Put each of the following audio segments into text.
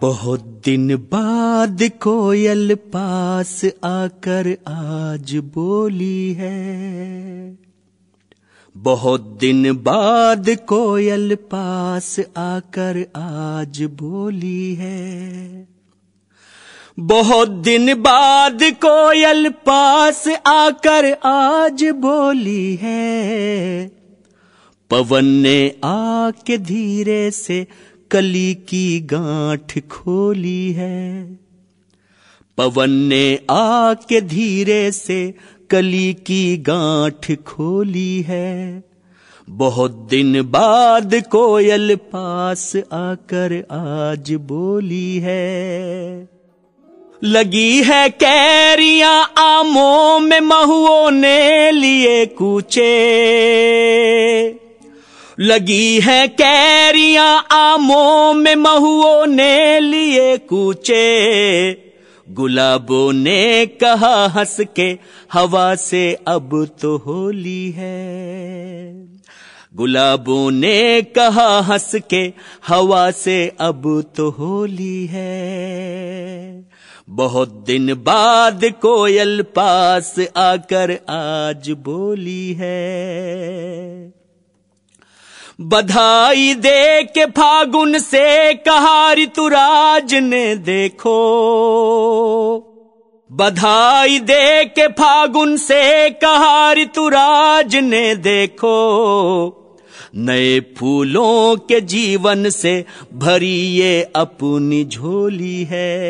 बहुत दिन बाद कोयल पास आकर आज बोली है। बहुत दिन बाद कोयल पास आकर आज बोली है। बहुत दिन बाद कोयल पास आकर आज बोली है। पवन ने आके धीरे से कली की गांठ खोली है। पवन ने आके धीरे से कली की गांठ खोली है। बहुत दिन बाद कोयल पास आकर आज बोली है। लगी है कैरिया आमों में महुओं ने लिए कूचे। लगी है कैरिया आमों में महुओं ने लिए कूचे। गुलाबों ने कहा हंस के, हवा से अब तो होली है। गुलाबों ने कहा हंस के, हवा से अब तो होली है। बहुत दिन बाद कोयल पास आकर आज बोली है। बधाई दे के फागुन से कहा ऋतुराज ने देखो। बधाई दे के फागुन से कहा ऋतुराज ने देखो। नए फूलों के जीवन से भरी ये अपनी झोली है।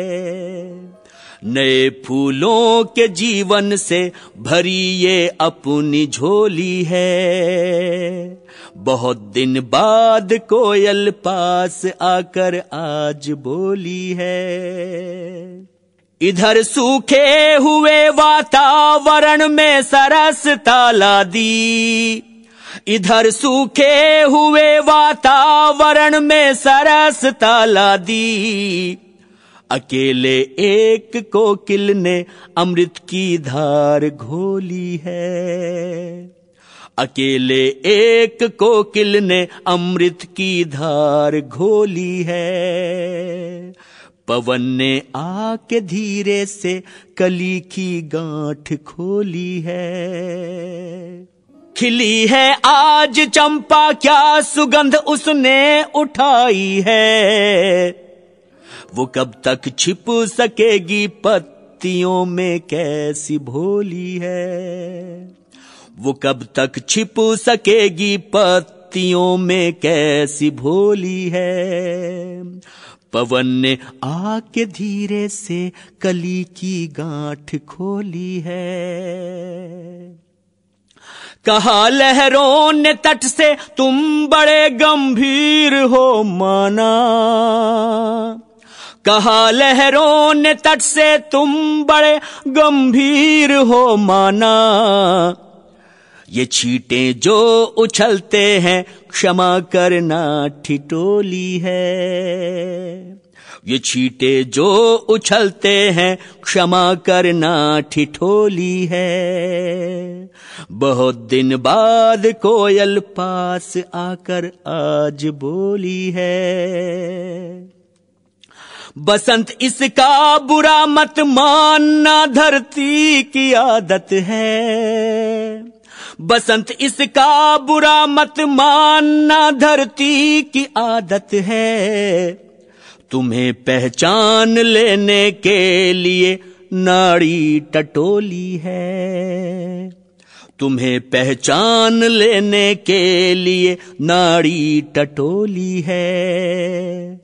नए फूलों के जीवन से भरी ये अपनी झोली है। बहुत दिन बाद कोयल पास आकर आज बोली है। इधर सूखे हुए वातावरण में सरस ताला दी। इधर सूखे हुए वातावरण में सरस ताला दी। अकेले एक कोकिल ने अमृत की धार घोली है। अकेले एक कोकिल ने अमृत की धार घोली है। पवन ने आके धीरे से कली की गांठ खोली है। खिली है आज चंपा, क्या सुगंध उसने उठाई है? वो कब तक छिप सकेगी पत्तियों में, कैसी भोली है? वो कब तक छिप सकेगी पत्तियों में कैसी भोली है। पवन ने आके धीरे से कली की गांठ खोली है। कहा, लहरों ने तट से तुम बड़े गंभीर हो माना। कहा, लहरों ने तट से तुम बड़े गंभीर हो माना। ये छीटे जो उछलते हैं, क्षमा करना ठिटोली है। ये छीटे जो उछलते हैं, क्षमा करना ठिठोली है। बहुत दिन बाद कोयल पास आकर आज बोली है। बसंत, इसका बुरा मत मानना, धरती की आदत है। बसंत, इसका बुरा मत मानना धरती की आदत है। तुम्हें पहचान लेने के लिए नाड़ी टटोली है। तुम्हें पहचान लेने के लिए नाड़ी टटोली है।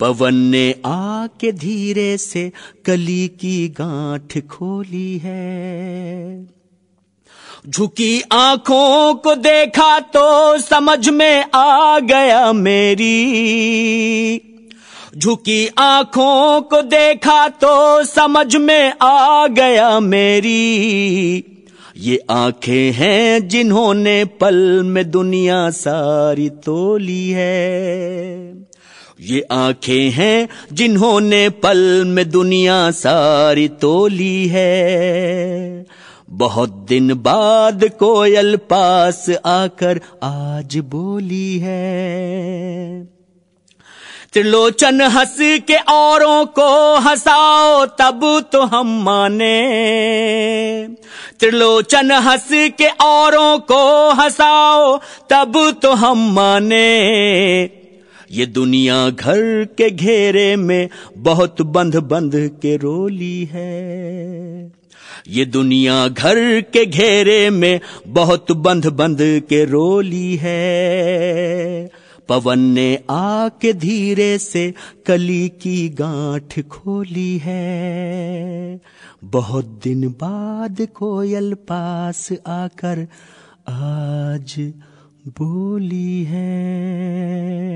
पवन ने आके धीरे से कली की गांठ खोली है। झुकी आँखों को देखा तो समझ में आ गया मेरी। झुकी आँखों को देखा तो समझ में आ गया मेरी। ये आँखें हैं जिन्होंने पल में दुनिया सारी तोली है। ये आँखें हैं जिन्होंने पल में दुनिया सारी तोली है। बहुत दिन बाद कोयल पास आकर आज बोली है। त्रिलोचन हंस के औरों को हंसाओ, तब तो हम माने। त्रिलोचन हंस के औरों को हंसाओ, तब तो हम माने। ये दुनिया घर के घेरे में बहुत बंध बंध के रोली है। ये दुनिया घर के घेरे में बहुत बंध बंध के रोली है। पवन ने आके धीरे से कली की गांठ खोली है। बहुत दिन बाद कोयल पास आकर आज बोली है।